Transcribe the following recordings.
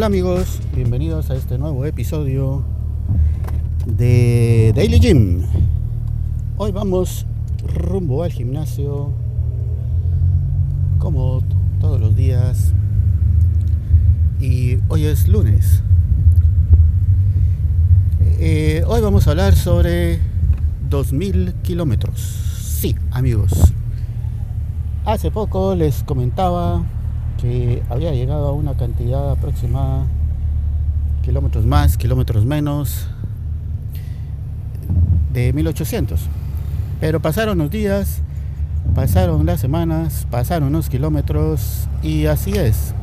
Hola amigos, bienvenidos a este nuevo episodio de Daily Gym. Hoy vamos rumbo al gimnasio como todos los días y hoy es lunes. Eh, hoy vamos a hablar sobre 2000 kilómetros. Sí, amigos. Hace poco les comentaba que había llegado a una cantidad aproximada, kilómetros más, kilómetros menos, de 1800. Pero pasaron los días, pasaron las semanas, pasaron los kilómetros y así es.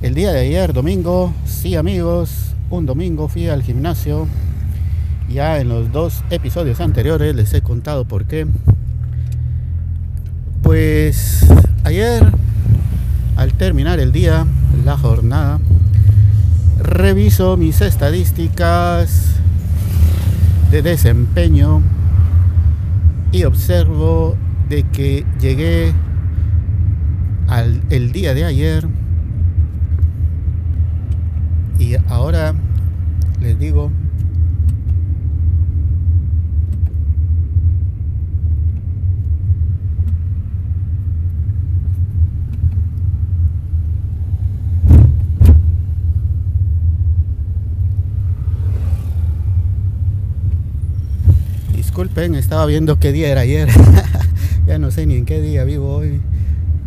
El día de ayer, domingo, sí amigos, un domingo fui al gimnasio. Ya en los dos episodios anteriores les he contado por qué. Pues ayer al terminar el día, la jornada, reviso mis estadísticas de desempeño y observo de que llegué al el día de ayer y ahora les digo disculpen, estaba viendo qué día era ayer. ya no sé ni en qué día vivo hoy.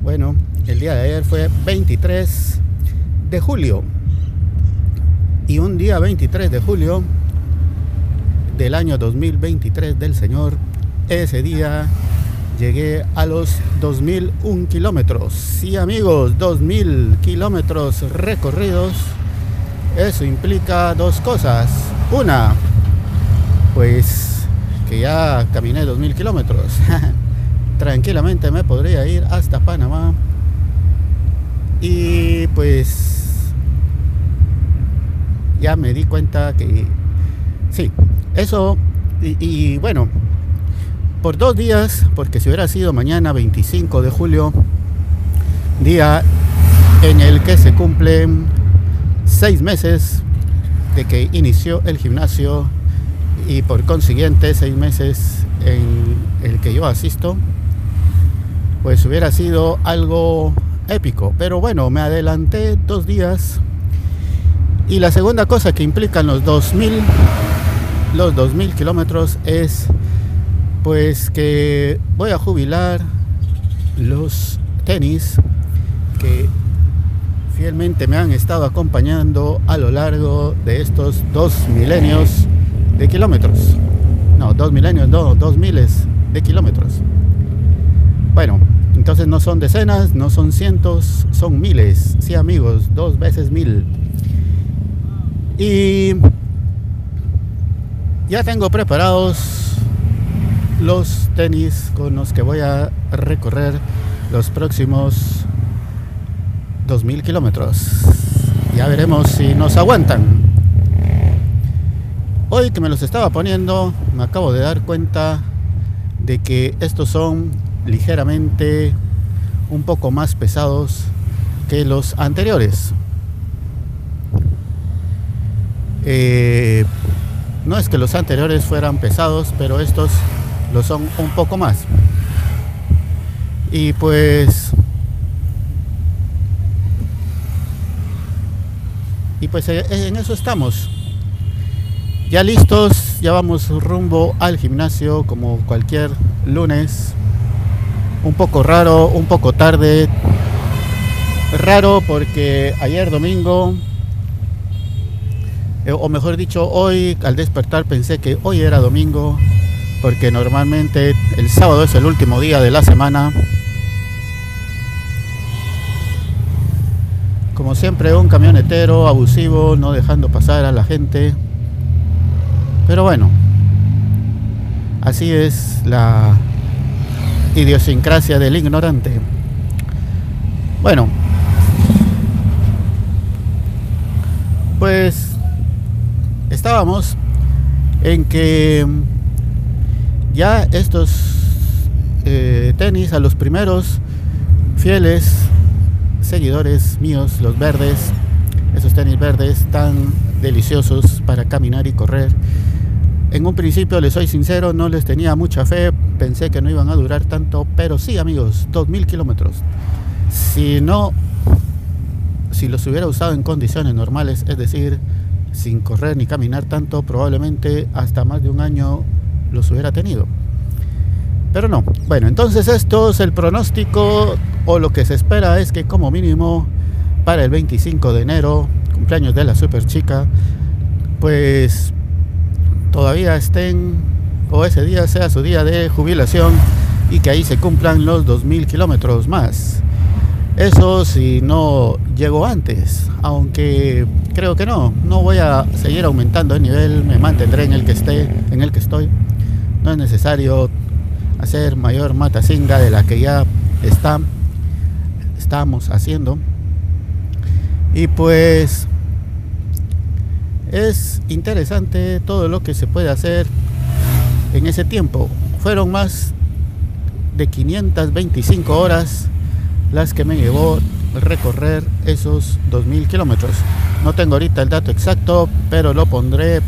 Bueno, el día de ayer fue 23 de julio. Y un día 23 de julio del año 2023 del Señor, ese día llegué a los 2001 kilómetros. Sí amigos, 2000 kilómetros recorridos. Eso implica dos cosas. Una, pues que ya caminé 2.000 kilómetros. Tranquilamente me podría ir hasta Panamá. Y pues ya me di cuenta que sí, eso y, y, bueno, por dos días, porque si hubiera sido mañana 25 de julio, día en el que se cumplen seis meses de que inició el gimnasio y por consiguiente seis meses en el que yo asisto, pues hubiera sido algo épico. Pero bueno, me adelanté dos días. Y la segunda cosa que implican los 2000, los 2000 kilómetros es pues que voy a jubilar los tenis que fielmente me han estado acompañando a lo largo de estos dos milenios de kilómetros. No, dos milenios, no, dos miles de kilómetros. Bueno, entonces no son decenas, no son cientos, son miles. Sí, amigos, dos veces mil. Y ya tengo preparados los tenis con los que voy a recorrer los próximos 2000 kilómetros. Ya veremos si nos aguantan. Hoy que me los estaba poniendo, me acabo de dar cuenta de que estos son ligeramente un poco más pesados que los anteriores. Eh, no es que los anteriores fueran pesados, pero estos lo son un poco más. Y pues... Y pues eh, en eso estamos. Ya listos, ya vamos rumbo al gimnasio como cualquier lunes. Un poco raro, un poco tarde. Raro porque ayer domingo, eh, o mejor dicho, hoy al despertar pensé que hoy era domingo, porque normalmente el sábado es el último día de la semana. Como siempre, un camionetero abusivo, no dejando pasar a la gente. Pero bueno, así es la idiosincrasia del ignorante. Bueno, pues estábamos en que ya estos eh, tenis a los primeros fieles seguidores míos, los verdes, esos tenis verdes tan deliciosos para caminar y correr. En un principio, les soy sincero, no les tenía mucha fe, pensé que no iban a durar tanto, pero sí amigos, 2.000 kilómetros. Si no, si los hubiera usado en condiciones normales, es decir, sin correr ni caminar tanto, probablemente hasta más de un año los hubiera tenido. Pero no. Bueno, entonces esto es el pronóstico o lo que se espera es que como mínimo para el 25 de enero, cumpleaños de la super chica, pues todavía estén o ese día sea su día de jubilación y que ahí se cumplan los 2.000 kilómetros más. Eso si no llego antes, aunque creo que no, no voy a seguir aumentando el nivel, me mantendré en el que esté, en el que estoy. No es necesario hacer mayor matacinga de la que ya está, estamos haciendo. Y pues es interesante todo lo que se puede hacer en ese tiempo. Fueron más de 525 horas las que me llevó recorrer esos 2.000 kilómetros. No tengo ahorita el dato exacto, pero lo pondré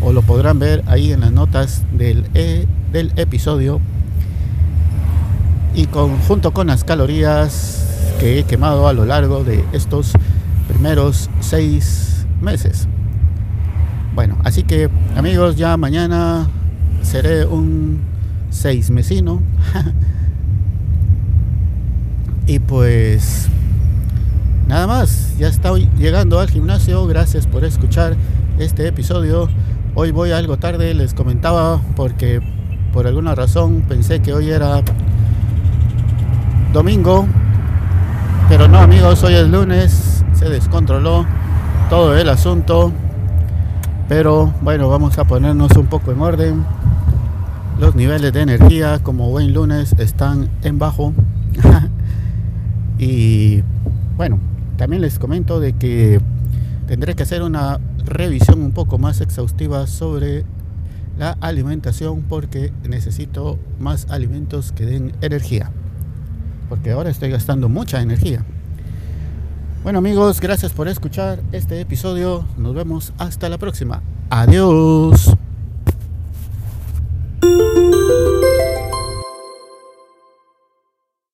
o lo podrán ver ahí en las notas del, e, del episodio. Y junto con las calorías que he quemado a lo largo de estos primeros seis meses. Bueno, así que amigos, ya mañana seré un seis mesino. y pues nada más, ya estoy llegando al gimnasio. Gracias por escuchar este episodio. Hoy voy algo tarde, les comentaba, porque por alguna razón pensé que hoy era domingo. Pero no amigos, hoy es lunes, se descontroló todo el asunto. Pero bueno, vamos a ponernos un poco en orden. Los niveles de energía, como buen lunes, están en bajo. y bueno, también les comento de que tendré que hacer una revisión un poco más exhaustiva sobre la alimentación porque necesito más alimentos que den energía. Porque ahora estoy gastando mucha energía. Bueno amigos, gracias por escuchar este episodio. Nos vemos hasta la próxima. Adiós.